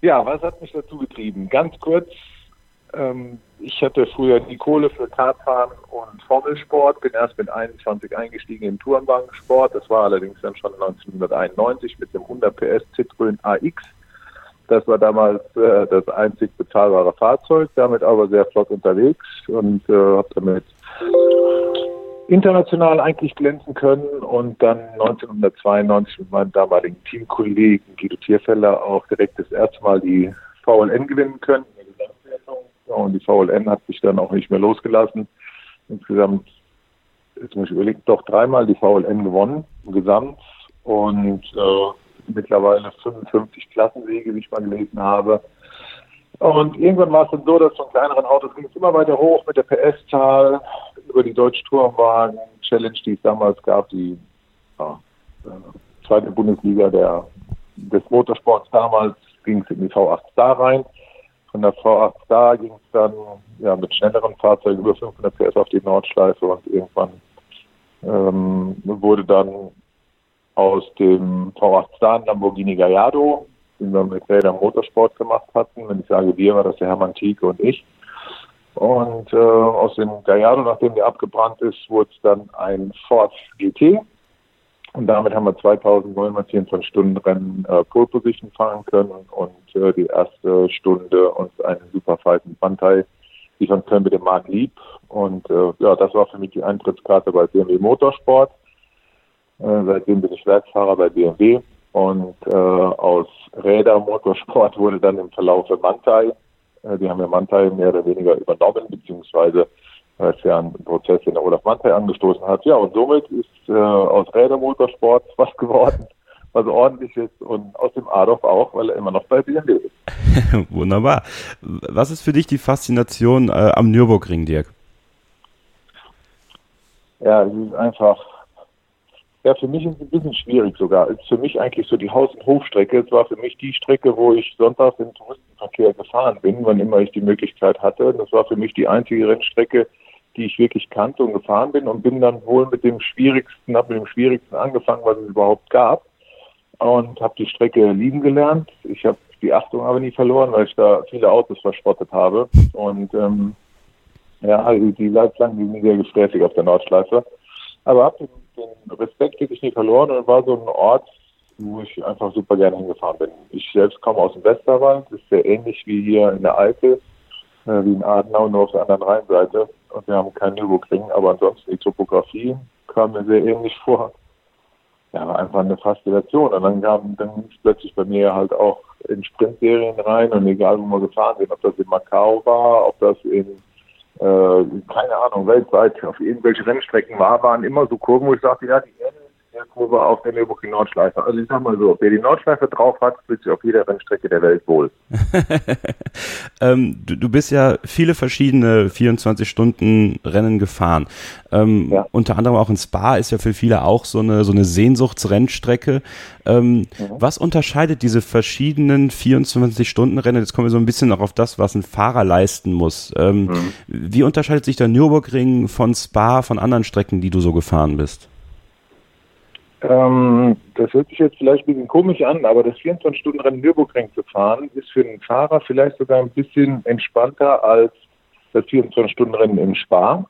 ja, was hat mich dazu getrieben? Ganz kurz, ähm, ich hatte früher die Kohle für Kartfahren und Formelsport, bin erst mit 21 eingestiegen im Tourenwagensport. Das war allerdings dann schon 1991 mit dem 100 PS Citroën AX. Das war damals äh, das einzig bezahlbare Fahrzeug, damit aber sehr flott unterwegs und äh, habe damit international eigentlich glänzen können und dann 1992 mit meinem damaligen Teamkollegen Guido Tierfeller auch direkt das erste Mal die VLN gewinnen können und die VLN hat sich dann auch nicht mehr losgelassen. Insgesamt, jetzt muss ich überlegen, doch dreimal die VLN gewonnen, im Gesamt. Und äh, mittlerweile 55 Klassenwege, wie ich mal gelesen habe. Und irgendwann war es dann so, dass von kleineren Autos ging es immer weiter hoch mit der PS-Zahl über die Deutsche Tourenwagen Challenge, die es damals gab, die ja, äh, zweite Bundesliga der, des Motorsports damals, ging es in die V8 Star rein. Von der V8 Star ging es dann ja, mit schnelleren Fahrzeugen über 500 PS auf die Nordschleife und irgendwann ähm, wurde dann aus dem V8 Star ein Lamborghini Gallardo, den wir mit Räder Motorsport gemacht hatten. Wenn ich sage wir, war das der Hermann Tieke und ich. Und äh, aus dem Gallardo, nachdem der abgebrannt ist, wurde es dann ein Ford GT. Und damit haben wir 2924 Stunden Rennen äh, Pole Position fahren können und äh, die erste Stunde uns einen super feiten Bandai liefern können mit dem Markt Lieb. Und äh, ja, das war für mich die Eintrittskarte bei BMW Motorsport. Äh, seitdem bin ich Werksfahrer bei BMW und äh, aus Räder Motorsport wurde dann im Verlauf Mantai. Äh, die haben ja Mantai mehr oder weniger übernommen, beziehungsweise weil es ja einen Prozess in der Olaf Mantai angestoßen hat. Ja, und somit ist äh, aus Rädermotorsport was geworden, was ordentlich ist und aus dem Adolf auch, weil er immer noch bei BMW ist. Wunderbar. Was ist für dich die Faszination äh, am Nürburgring, Dirk? Ja, es ist einfach, ja, für mich ist es ein bisschen schwierig sogar. Es ist für mich eigentlich so die Haus- und Hofstrecke. Es war für mich die Strecke, wo ich sonntags im Touristenverkehr gefahren bin, wann immer ich die Möglichkeit hatte. Das war für mich die einzige Rennstrecke, die ich wirklich kannte und gefahren bin und bin dann wohl mit dem schwierigsten, habe mit dem schwierigsten angefangen, was es überhaupt gab und habe die Strecke lieben gelernt. Ich habe die Achtung aber nie verloren, weil ich da viele Autos verspottet habe und ähm, ja, also die Leitplanken sind sehr gesträfig auf der Nordschleife. Aber habe den, den Respekt wirklich nie verloren und war so ein Ort, wo ich einfach super gerne hingefahren bin. Ich selbst komme aus dem Westerwald, das ist sehr ähnlich wie hier in der Eifel, äh, wie in Adenau, nur auf der anderen Rheinseite und wir haben keinen Nürburgring, aber ansonsten die Topografie kam mir sehr ähnlich vor. Ja, war einfach eine Faszination. Und dann kam dann plötzlich bei mir halt auch in Sprintserien rein und egal wo wir gefahren sind, ob das in Macau war, ob das in äh, keine Ahnung, weltweit auf irgendwelche Rennstrecken war, waren immer so Kurven, wo ich sagte, ja, die Erde der Kurve auf der Nürburgring Nordschleife. Also ich sag mal so, wer die Nordschleife drauf hat, fühlt sich auf jeder Rennstrecke der Welt wohl. ähm, du, du, bist ja viele verschiedene 24 Stunden Rennen gefahren. Ähm, ja. Unter anderem auch in Spa ist ja für viele auch so eine, so eine Sehnsuchtsrennstrecke. Ähm, mhm. Was unterscheidet diese verschiedenen 24 Stunden Rennen? Jetzt kommen wir so ein bisschen noch auf das, was ein Fahrer leisten muss. Ähm, mhm. Wie unterscheidet sich der Nürburgring von Spa, von anderen Strecken, die du so gefahren bist? Ähm, das hört sich jetzt vielleicht ein bisschen komisch an, aber das 24-Stunden-Rennen Nürburgring zu fahren, ist für den Fahrer vielleicht sogar ein bisschen entspannter als das 24-Stunden-Rennen im Spa.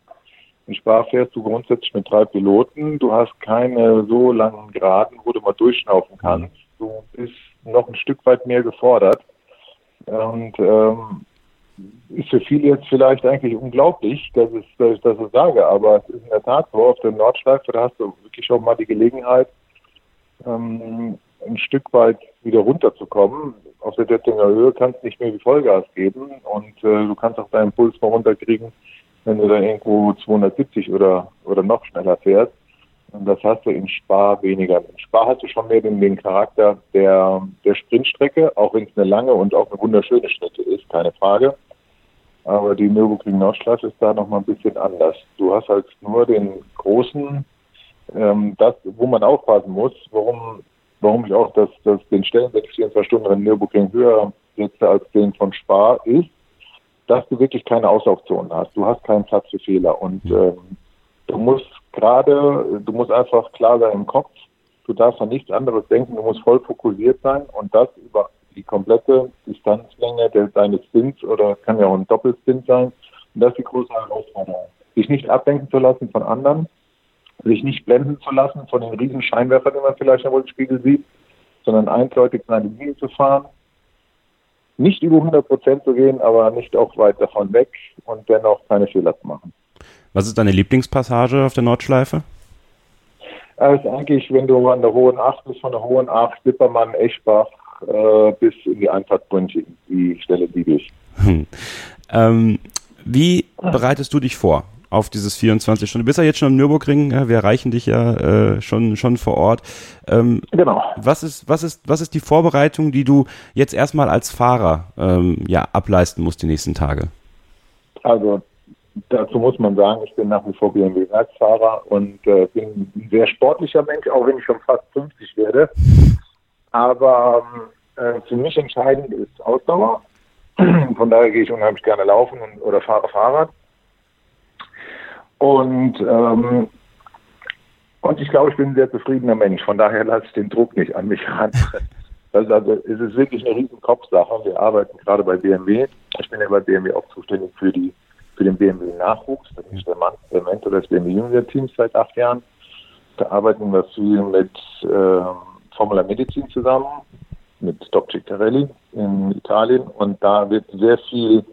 In Spa fährst du grundsätzlich mit drei Piloten. Du hast keine so langen Geraden, wo du mal durchschnaufen kannst. Du bist noch ein Stück weit mehr gefordert. Und ähm, ist für viele jetzt vielleicht eigentlich unglaublich, dass, es, dass ich das so sage, aber es ist in der Tat so, auf der Nordschleife, da hast du wirklich auch mal die Gelegenheit, ähm, ein Stück weit wieder runterzukommen. Auf der Dettinger Höhe kannst du nicht mehr wie Vollgas geben und äh, du kannst auch deinen Puls mal runterkriegen, wenn du dann irgendwo 270 oder, oder noch schneller fährst. Und das hast du in Spa weniger. In Spa hast du schon mehr den, den Charakter der, der Sprintstrecke, auch wenn es eine lange und auch eine wunderschöne Strecke ist, keine Frage. Aber die Nürburgring Nordschleife ist da nochmal ein bisschen anders. Du hast halt nur den großen, ähm, das, wo man aufpassen muss, warum, warum ich auch das, das, den Stellenwert 24 Stunden in Nürburgring höher setze als den von Spa, ist, dass du wirklich keine Auslaufzonen hast. Du hast keinen Platz für Fehler und ähm, du musst gerade, du musst einfach klar sein im Kopf. Du darfst an nichts anderes denken. Du musst voll fokussiert sein und das über die komplette Distanzlänge der, deines Spins oder kann ja auch ein Doppelspin sein. Und das ist die große Herausforderung. Sich nicht ablenken zu lassen von anderen, sich nicht blenden zu lassen von den riesen Scheinwerfern, die man vielleicht im Spiegel sieht, sondern eindeutig seine Linie zu fahren, nicht über 100 Prozent zu gehen, aber nicht auch weit davon weg und dennoch keine Fehler zu machen. Was ist deine Lieblingspassage auf der Nordschleife? Das ist eigentlich, wenn du an der Hohen Acht bist, von der Hohen Acht, Lippermann, Eschbach, äh, bis in die Einfahrt die Stelle liebe ich. Hm. Ähm, wie bereitest du dich vor auf dieses 24 Stunden? Du bist ja jetzt schon am Nürburgring, wir erreichen dich ja äh, schon, schon vor Ort. Ähm, genau. Was ist, was, ist, was ist die Vorbereitung, die du jetzt erstmal als Fahrer ähm, ja, ableisten musst die nächsten Tage? Also dazu muss man sagen, ich bin nach wie vor BMW-Werksfahrer und äh, bin ein sehr sportlicher Mensch, auch wenn ich schon fast 50 werde. Aber äh, für mich entscheidend ist Ausdauer. Von daher gehe ich unheimlich gerne laufen und, oder fahre Fahrrad. Und, ähm, und ich glaube, ich bin ein sehr zufriedener Mensch. Von daher lasse ich den Druck nicht an mich ran. Also, also es ist wirklich eine riesen Kopfsache. Wir arbeiten gerade bei BMW. Ich bin ja bei BMW auch zuständig für die für den BMW-Nachwuchs. Das ist der, Mann, der Mentor des BMW Junior-Teams seit acht Jahren. Da arbeiten wir viel mit ähm, Formula Medizin zusammen mit Doc Ciccarelli in Italien und da wird sehr viel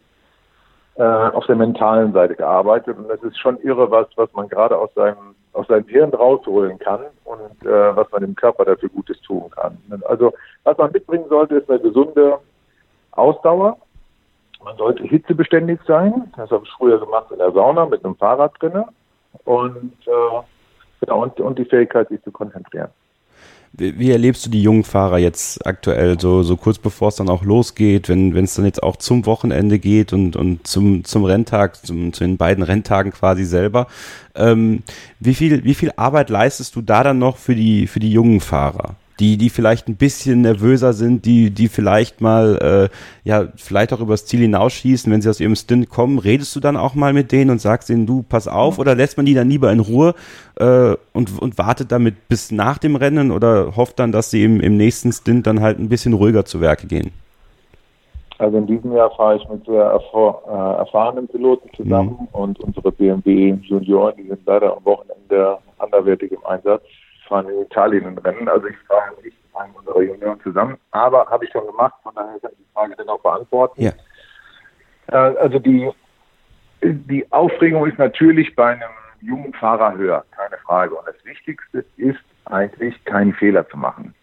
äh, auf der mentalen Seite gearbeitet und das ist schon irre, was, was man gerade aus seinem, aus seinem Hirn rausholen kann und äh, was man dem Körper dafür Gutes tun kann. Also was man mitbringen sollte, ist eine gesunde Ausdauer. Man sollte hitzebeständig sein. Das habe ich früher gemacht in der Sauna mit einem Fahrrad drinne und, äh, genau, und, und die Fähigkeit, sich zu konzentrieren. Wie erlebst du die jungen Fahrer jetzt aktuell, so, so kurz bevor es dann auch losgeht, wenn wenn es dann jetzt auch zum Wochenende geht und, und zum, zum Renntag, zum, zu den beiden Renntagen quasi selber? Ähm, wie, viel, wie viel Arbeit leistest du da dann noch für die, für die jungen Fahrer? Die, die vielleicht ein bisschen nervöser sind, die, die vielleicht mal, äh, ja, vielleicht auch übers Ziel hinausschießen, wenn sie aus ihrem Stint kommen, redest du dann auch mal mit denen und sagst ihnen, du, pass auf, oder lässt man die dann lieber in Ruhe äh, und, und wartet damit bis nach dem Rennen oder hofft dann, dass sie im, im nächsten Stint dann halt ein bisschen ruhiger zu Werke gehen? Also in diesem Jahr fahre ich mit sehr erfahr äh, erfahrenen Piloten zusammen mhm. und unsere BMW Junioren, die sind leider am Wochenende anderwertig im Einsatz fahren in Italien ein Rennen. Also ich fahre nicht mit einem unserer Junioren zusammen, aber habe ich schon gemacht, von daher kann ich die Frage dann auch beantworten. Ja. Äh, also die, die Aufregung ist natürlich bei einem jungen Fahrer höher, keine Frage. Und das Wichtigste ist eigentlich, keinen Fehler zu machen.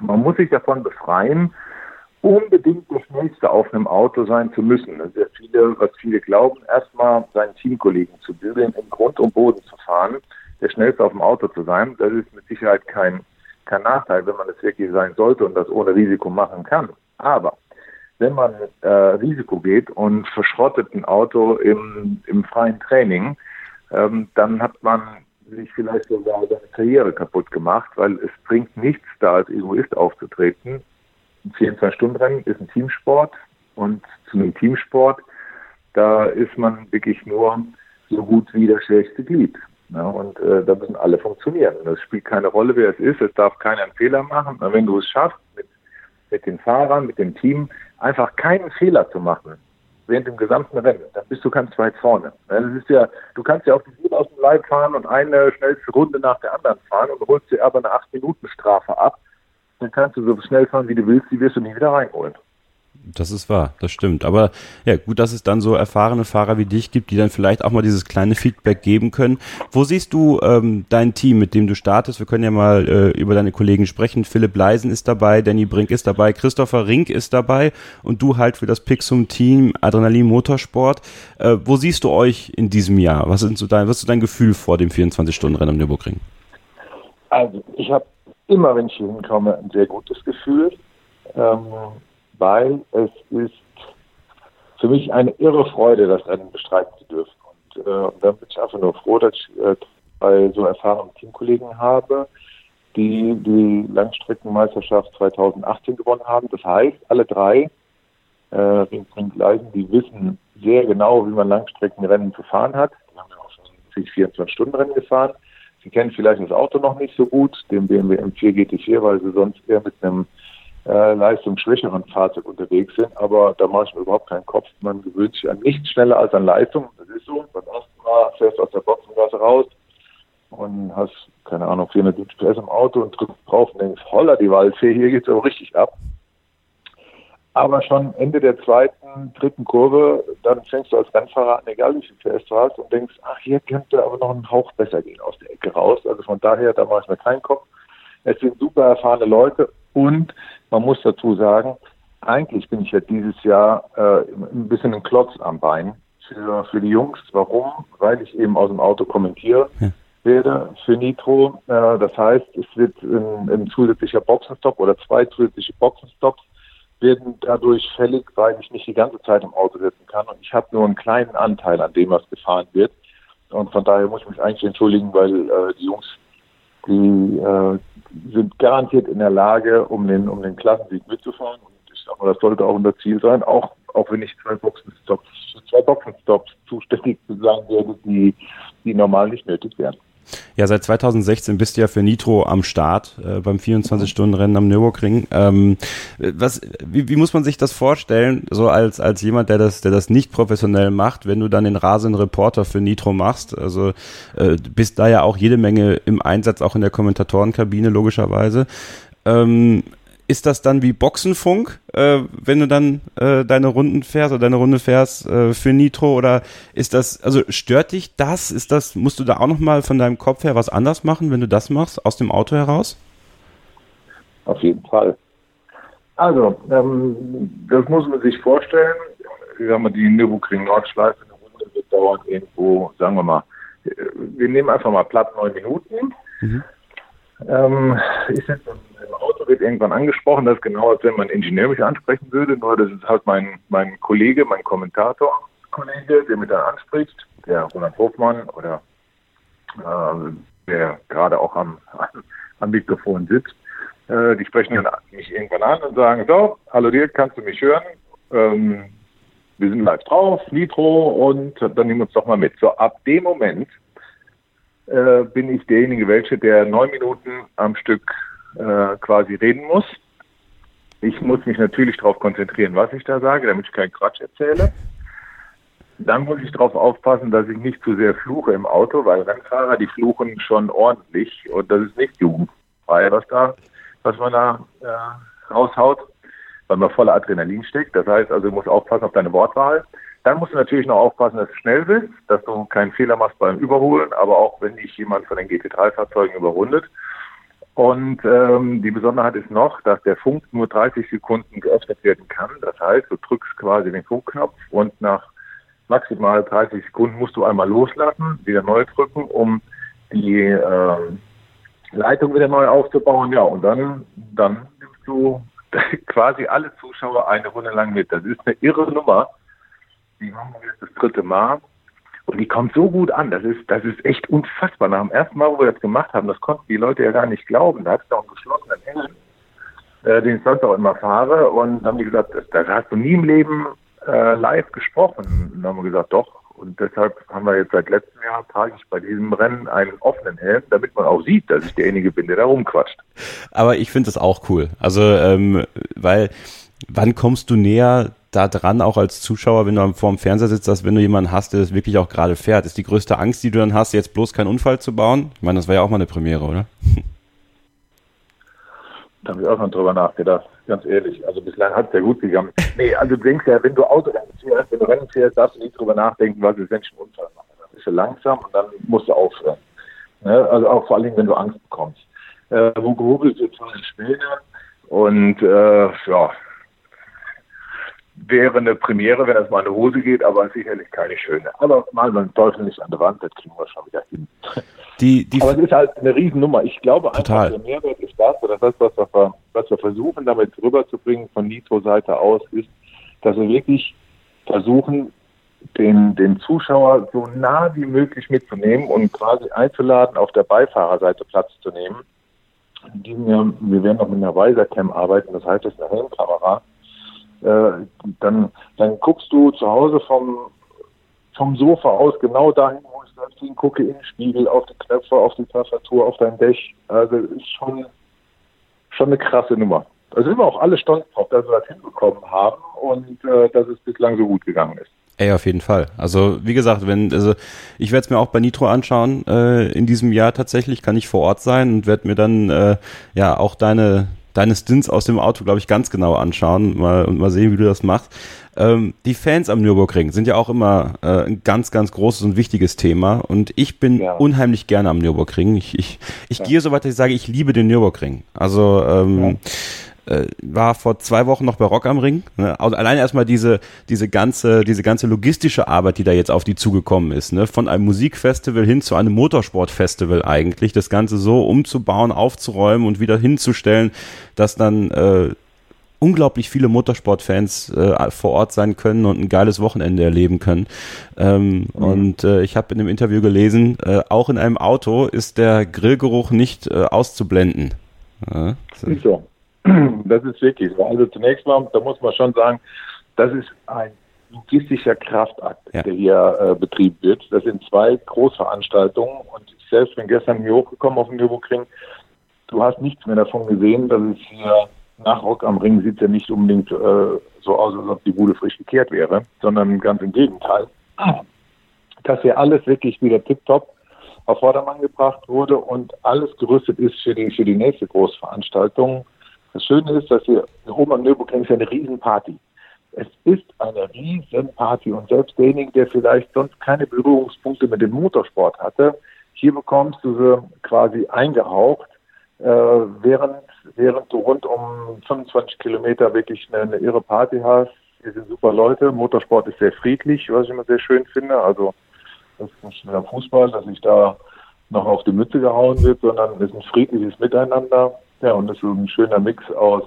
Man muss sich davon befreien, unbedingt der Schnellste auf einem Auto sein zu müssen. Sehr viele, was viele glauben, erstmal seinen Teamkollegen zu bilden, im Grund und Boden zu fahren der Schnellste auf dem Auto zu sein. Das ist mit Sicherheit kein, kein Nachteil, wenn man es wirklich sein sollte und das ohne Risiko machen kann. Aber wenn man äh, Risiko geht und verschrottet ein Auto im, im freien Training, ähm, dann hat man sich vielleicht sogar seine Karriere kaputt gemacht, weil es bringt nichts, da als Egoist aufzutreten. Ein 24-Stunden-Rennen ist ein Teamsport und zu einem Teamsport, da ist man wirklich nur so gut wie das schwächste Glied. Ja, und äh, da müssen alle funktionieren. Es spielt keine Rolle, wer es ist. Es darf keiner einen Fehler machen. Und wenn du es schaffst, mit, mit den Fahrern, mit dem Team, einfach keinen Fehler zu machen, während dem gesamten Rennen, dann bist du ganz weit vorne. Das ist ja, du kannst ja auch die Uhr aus dem Leib fahren und eine schnellste Runde nach der anderen fahren und holst dir aber eine 8-Minuten-Strafe ab. Dann kannst du so schnell fahren, wie du willst, die wirst du nie wieder reinholen. Das ist wahr, das stimmt. Aber ja, gut, dass es dann so erfahrene Fahrer wie dich gibt, die dann vielleicht auch mal dieses kleine Feedback geben können. Wo siehst du ähm, dein Team, mit dem du startest? Wir können ja mal äh, über deine Kollegen sprechen. Philipp Leisen ist dabei, Danny Brink ist dabei, Christopher Rink ist dabei und du halt für das Pixum-Team Adrenalin Motorsport. Äh, wo siehst du euch in diesem Jahr? Was ist so dein, was ist dein Gefühl vor dem 24-Stunden-Rennen am Nürburgring? Also, ich habe immer, wenn ich hier hinkomme, ein sehr gutes Gefühl. Ähm, weil es ist für mich eine irre Freude, das Rennen bestreiten zu dürfen. Und äh, dann bin ich einfach nur froh, dass ich äh, so erfahrenen Teamkollegen habe, die die Langstreckenmeisterschaft 2018 gewonnen haben. Das heißt, alle drei äh, Ring-Leisen, die wissen sehr genau, wie man Langstreckenrennen zu fahren hat. Die haben ja auch schon 24-Stunden-Rennen gefahren. Sie kennen vielleicht das Auto noch nicht so gut, den BMW M4 GT4, weil sie sonst eher mit einem äh, leistungsschwächeren Fahrzeug unterwegs sind. Aber da mache ich mir überhaupt keinen Kopf. Man gewöhnt sich an nichts schneller als an Leistung. Das ist so. Beim ersten Mal fährst du aus der Boxengasse raus und hast, keine Ahnung, 470 PS im Auto und drückst drauf und denkst, holla die Waldfee, hier geht's aber richtig ab. Aber schon Ende der zweiten, dritten Kurve, dann fängst du als Rennfahrer an, egal wie viel PS du hast, und denkst, ach, hier könnte aber noch ein Hauch besser gehen aus der Ecke raus. Also von daher, da mache ich mir keinen Kopf. Es sind super erfahrene Leute und man muss dazu sagen, eigentlich bin ich ja dieses Jahr äh, ein bisschen ein Klotz am Bein für, für die Jungs. Warum? Weil ich eben aus dem Auto kommentiere ja. werde für Nitro. Äh, das heißt, es wird ein, ein zusätzlicher Boxenstopp oder zwei zusätzliche Boxenstops werden dadurch fällig, weil ich nicht die ganze Zeit im Auto sitzen kann und ich habe nur einen kleinen Anteil an dem, was gefahren wird. Und von daher muss ich mich eigentlich entschuldigen, weil äh, die Jungs, die äh, sind garantiert in der Lage, um den, um den Klassensieg mitzufahren. Und ich sag mal, das sollte auch unser Ziel sein, auch, auch wenn ich zwei Boxenstops, zwei Boxenstops zuständig zu sein werde, die, die normal nicht nötig wären. Ja, seit 2016 bist du ja für Nitro am Start äh, beim 24-Stunden-Rennen am Nürburgring. Ähm, was, wie, wie muss man sich das vorstellen, so als, als jemand, der das, der das nicht professionell macht, wenn du dann den rasenden Reporter für Nitro machst? Also äh, bist da ja auch jede Menge im Einsatz, auch in der Kommentatorenkabine logischerweise. Ähm, ist das dann wie Boxenfunk, äh, wenn du dann äh, deine Runden fährst oder deine Runde fährst äh, für Nitro oder ist das, also stört dich das? Ist das, musst du da auch nochmal von deinem Kopf her was anders machen, wenn du das machst, aus dem Auto heraus? Auf jeden Fall. Also, ähm, das muss man sich vorstellen. Ich sag mal, die Nürburgring Nordschleife, eine Runde wird dauern irgendwo, sagen wir mal, äh, wir nehmen einfach mal platt neun Minuten. Mhm. Ähm, ich sitze im Auto, wird irgendwann angesprochen, das ist genau, als wenn man Ingenieur mich ansprechen würde, nur das ist halt mein, mein Kollege, mein Kommentator, Kollege, der mich dann anspricht, der Roland Hofmann oder äh, der gerade auch am, am Mikrofon sitzt. Äh, die sprechen dann mich irgendwann an und sagen, so, hallo dir, kannst du mich hören? Ähm, wir sind live drauf, Nitro und dann nehmen wir uns doch mal mit. So, ab dem Moment äh, bin ich derjenige welche, der neun Minuten am Stück äh, quasi reden muss. Ich muss mich natürlich darauf konzentrieren, was ich da sage, damit ich keinen Quatsch erzähle. Dann muss ich darauf aufpassen, dass ich nicht zu sehr fluche im Auto, weil Rennfahrer, die fluchen schon ordentlich und das ist nicht jugendfrei, was da, was man da äh, raushaut, weil man voller Adrenalin steckt. Das heißt also, du musst aufpassen auf deine Wortwahl. Dann musst du natürlich noch aufpassen, dass du schnell bist, dass du keinen Fehler machst beim Überholen, aber auch wenn dich jemand von den GT3-Fahrzeugen überrundet. Und ähm, die Besonderheit ist noch, dass der Funk nur 30 Sekunden geöffnet werden kann. Das heißt, du drückst quasi den Funkknopf und nach maximal 30 Sekunden musst du einmal loslassen, wieder neu drücken, um die äh, Leitung wieder neu aufzubauen. Ja, und dann, dann nimmst du quasi alle Zuschauer eine Runde lang mit. Das ist eine irre Nummer. Die machen wir jetzt das dritte Mal. Und die kommt so gut an. Das ist, das ist echt unfassbar. Nach dem ersten Mal, wo wir das gemacht haben, das konnten die Leute ja gar nicht glauben. Da hat es doch einen geschlossenen Engel, äh, den ich sonst auch immer fahre. Und haben die gesagt, das hast du nie im Leben äh, live gesprochen. Und haben wir gesagt, doch. Und deshalb haben wir jetzt seit letztem Jahr, trage ich bei diesem Rennen einen offenen Helm, damit man auch sieht, dass ich derjenige bin, der da rumquatscht. Aber ich finde das auch cool. Also, ähm, weil wann kommst du näher da dran, auch als Zuschauer, wenn du vor dem Fernseher sitzt, dass wenn du jemanden hast, der das wirklich auch gerade fährt, ist die größte Angst, die du dann hast, jetzt bloß keinen Unfall zu bauen? Ich meine, das war ja auch mal eine Premiere, oder? Da habe ich auch noch drüber nachgedacht, ganz ehrlich. Also bislang hat es ja gut gegangen. Nee, also du denkst ja, wenn du Autorennen fährst, wenn du Rennen fährst, darfst du nicht drüber nachdenken, was ist, wenn einen Unfall mache. Dann bist du langsam und dann musst du aufhören. Ne? Also auch vor allem, wenn du Angst bekommst. Äh, wo gehobelt wird, fahren Späne. Und äh, ja, wäre eine Premiere, wenn das mal in die Hose geht, aber sicherlich keine schöne. Aber mal beim Teufel nicht an der Wand, das kriegen wir schon wieder hin. Die, die aber es ist halt eine Riesennummer. Ich glaube Total. einfach, der Mehrwert ist das, oder das, was wir, was wir versuchen, damit rüberzubringen von Nitro-Seite aus, ist, dass wir wirklich versuchen, den, den Zuschauer so nah wie möglich mitzunehmen und quasi einzuladen, auf der Beifahrerseite Platz zu nehmen. In diesem Jahr, wir werden noch mit einer Weiser-Cam arbeiten, das heißt, das ist eine Helmkamera äh, dann, dann guckst du zu Hause vom, vom Sofa aus genau dahin, wo ich selbst hingucke, in den Spiegel, auf die Knöpfe, auf die Tastatur, auf dein Dech. Also ist schon, schon eine krasse Nummer. Da sind wir auch alle stolz drauf, dass wir das hinbekommen haben und äh, dass es bislang so gut gegangen ist. Ey, auf jeden Fall. Also wie gesagt, wenn also ich werde es mir auch bei Nitro anschauen äh, in diesem Jahr tatsächlich, kann ich vor Ort sein und werde mir dann äh, ja auch deine deine Stints aus dem Auto, glaube ich, ganz genau anschauen mal, und mal sehen, wie du das machst. Ähm, die Fans am Nürburgring sind ja auch immer äh, ein ganz, ganz großes und wichtiges Thema. Und ich bin ja. unheimlich gerne am Nürburgring. Ich, ich, ich ja. gehe so weit, dass ich sage, ich liebe den Nürburgring. Also ähm, ja äh, war vor zwei Wochen noch bei Rock am Ring. Ne? Also allein erstmal diese, diese ganze, diese ganze logistische Arbeit, die da jetzt auf die zugekommen ist, ne? Von einem Musikfestival hin zu einem Motorsportfestival eigentlich, das Ganze so umzubauen, aufzuräumen und wieder hinzustellen, dass dann äh, unglaublich viele Motorsportfans äh, vor Ort sein können und ein geiles Wochenende erleben können. Ähm, mhm. Und äh, ich habe in dem Interview gelesen, äh, auch in einem Auto ist der Grillgeruch nicht äh, auszublenden. Ja, so. Das ist wirklich so. Also zunächst mal, da muss man schon sagen, das ist ein logistischer Kraftakt, ja. der hier äh, betrieben wird. Das sind zwei Großveranstaltungen und ich selbst bin gestern hier hochgekommen auf den Nürburgring. Du hast nichts mehr davon gesehen, dass es hier nach Rock am Ring sieht ja nicht unbedingt äh, so aus, als ob die Bude frisch gekehrt wäre, sondern ganz im Gegenteil. Dass hier alles wirklich wieder tipptopp auf Vordermann gebracht wurde und alles gerüstet ist für die, für die nächste Großveranstaltung. Das Schöne ist, dass wir oben am Nürburgring ist ja eine Riesenparty. Es ist eine Riesenparty und selbst derjenige, der vielleicht sonst keine Berührungspunkte mit dem Motorsport hatte, hier bekommst du sie quasi eingehaucht, äh, während, während du rund um 25 Kilometer wirklich eine, eine irre Party hast. Hier sind super Leute. Motorsport ist sehr friedlich, was ich immer sehr schön finde. Also das ist nicht mehr Fußball, dass sich da noch auf die Mütze gehauen wird, sondern es ist ein friedliches Miteinander. Ja, und es ist ein schöner Mix aus,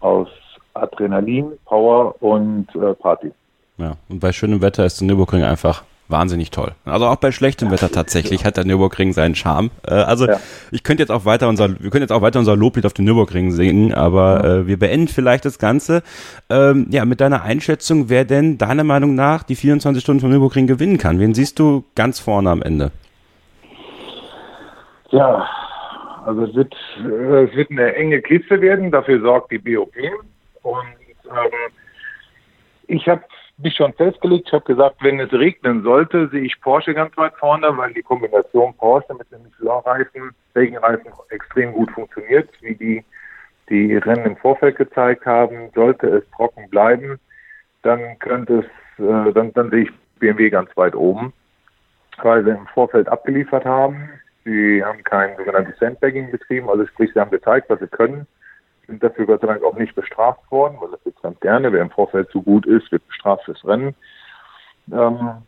aus Adrenalin, Power und äh, Party. Ja, und bei schönem Wetter ist der Nürburgring einfach wahnsinnig toll. Also auch bei schlechtem Wetter tatsächlich hat der Nürburgring seinen Charme. Äh, also ja. ich könnte jetzt auch weiter unser, wir können jetzt auch weiter unser Loblied auf den Nürburgring singen, aber äh, wir beenden vielleicht das Ganze. Ähm, ja, mit deiner Einschätzung, wer denn deiner Meinung nach die 24 Stunden vom Nürburgring gewinnen kann. Wen siehst du ganz vorne am Ende? Ja, also es wird, äh, es wird eine enge Kiste werden, dafür sorgt die BOP. Und ähm, ich habe mich schon festgelegt, ich habe gesagt, wenn es regnen sollte, sehe ich Porsche ganz weit vorne, weil die Kombination Porsche mit den Michelin-Reifen, Regenreifen extrem gut funktioniert, wie die die Rennen im Vorfeld gezeigt haben. Sollte es trocken bleiben, dann könnte es, äh, dann, dann sehe ich BMW ganz weit oben, weil sie im Vorfeld abgeliefert haben. Sie haben kein sogenanntes Sandbagging betrieben, also sprich, sie haben gezeigt, was sie können, sind dafür Gott sei Dank auch nicht bestraft worden, weil das jetzt ganz gerne, wer im Vorfeld zu gut ist, wird bestraft fürs Rennen. Ähm,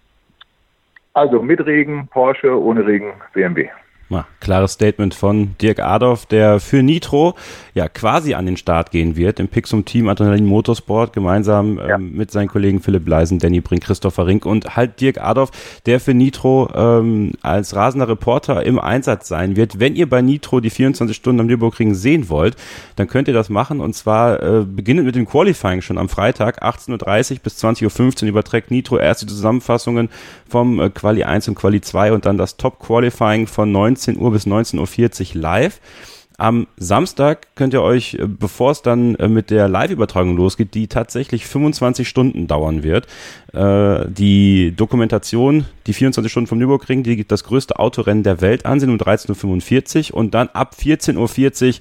also mit Regen Porsche, ohne Regen BMW. Ja, klares Statement von Dirk Adolf, der für Nitro ja quasi an den Start gehen wird im Pixum Team Adrenalin Motorsport gemeinsam ja. ähm, mit seinen Kollegen Philipp Leisen, Danny Brink, Christopher Rink und halt Dirk Adolf, der für Nitro ähm, als rasender Reporter im Einsatz sein wird. Wenn ihr bei Nitro die 24 Stunden am Nürburgring sehen wollt, dann könnt ihr das machen und zwar äh, beginnend mit dem Qualifying schon am Freitag 18.30 Uhr bis 20.15 Uhr überträgt Nitro erst die Zusammenfassungen vom äh, Quali 1 und Quali 2 und dann das Top Qualifying von 19 19 Uhr bis 19.40 Uhr live. Am Samstag könnt ihr euch, äh, bevor es dann äh, mit der Live-Übertragung losgeht, die tatsächlich 25 Stunden dauern wird, äh, die Dokumentation, die 24 Stunden vom Nürburgring, die das größte Autorennen der Welt ansehen um 13.45 Uhr und dann ab 14.40 Uhr,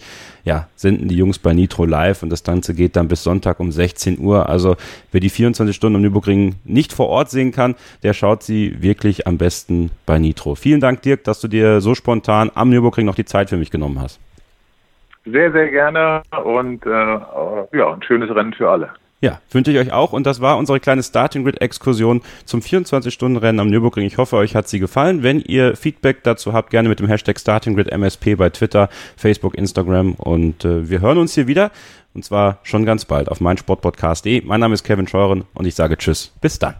ja, senden die Jungs bei Nitro live und das Ganze geht dann bis Sonntag um 16 Uhr. Also wer die 24 Stunden am Nürburgring nicht vor Ort sehen kann, der schaut sie wirklich am besten bei Nitro. Vielen Dank, Dirk, dass du dir so spontan am Nürburgring noch die Zeit für mich genommen hast. Sehr, sehr gerne und äh, ja, ein schönes Rennen für alle. Ja, wünsche ich euch auch. Und das war unsere kleine Starting Grid Exkursion zum 24-Stunden-Rennen am Nürburgring. Ich hoffe, euch hat sie gefallen. Wenn ihr Feedback dazu habt, gerne mit dem Hashtag Starting Grid MSP bei Twitter, Facebook, Instagram. Und äh, wir hören uns hier wieder. Und zwar schon ganz bald auf meinsportpodcast.de. Mein Name ist Kevin Scheuren und ich sage Tschüss. Bis dann.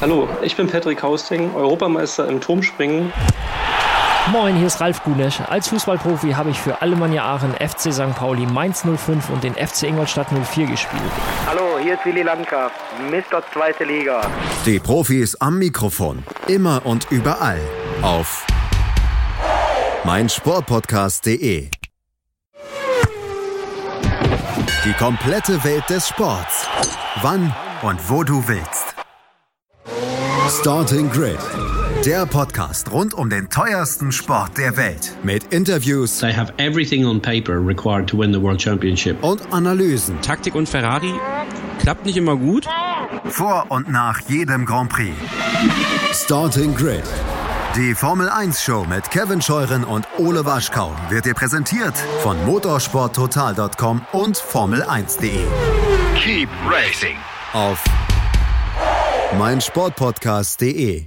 Hallo, ich bin Patrick Hausting, Europameister im Turmspringen. Moin, hier ist Ralf Gunesch. Als Fußballprofi habe ich für Alemannia Aachen, FC St. Pauli, Mainz 05 und den FC Ingolstadt 04 gespielt. Hallo, hier ist Willi Landgraf, Mr. Zweite Liga. Die Profis am Mikrofon, immer und überall auf meinsportpodcast.de. Die komplette Welt des Sports. Wann und wo du willst. Starting Grid der Podcast rund um den teuersten Sport der Welt. Mit Interviews. They have everything on paper required to win the World Championship. Und Analysen. Taktik und Ferrari klappt nicht immer gut. Vor und nach jedem Grand Prix. Starting Grid. Die Formel 1 Show mit Kevin Scheuren und Ole Waschkau wird dir präsentiert von motorsporttotal.com und Formel1.de. Keep racing. Auf meinsportpodcast.de.